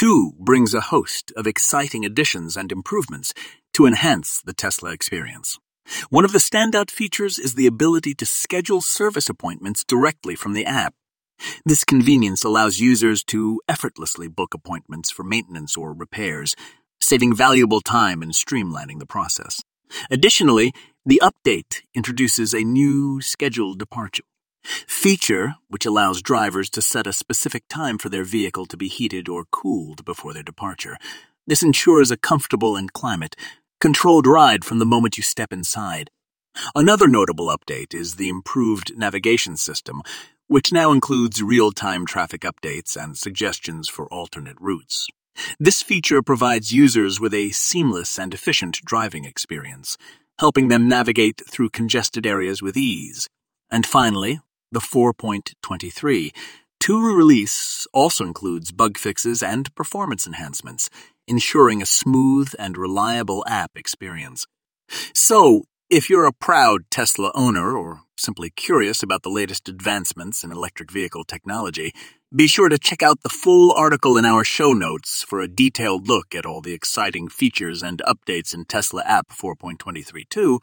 2 brings a host of exciting additions and improvements to enhance the Tesla experience. One of the standout features is the ability to schedule service appointments directly from the app. This convenience allows users to effortlessly book appointments for maintenance or repairs, saving valuable time and streamlining the process. Additionally, the update introduces a new scheduled departure feature which allows drivers to set a specific time for their vehicle to be heated or cooled before their departure. This ensures a comfortable and climate controlled ride from the moment you step inside. Another notable update is the improved navigation system, which now includes real-time traffic updates and suggestions for alternate routes. This feature provides users with a seamless and efficient driving experience, helping them navigate through congested areas with ease. And finally, the 4.23 2 release also includes bug fixes and performance enhancements, ensuring a smooth and reliable app experience. So, if you're a proud Tesla owner or simply curious about the latest advancements in electric vehicle technology, be sure to check out the full article in our show notes for a detailed look at all the exciting features and updates in Tesla App 4.23.2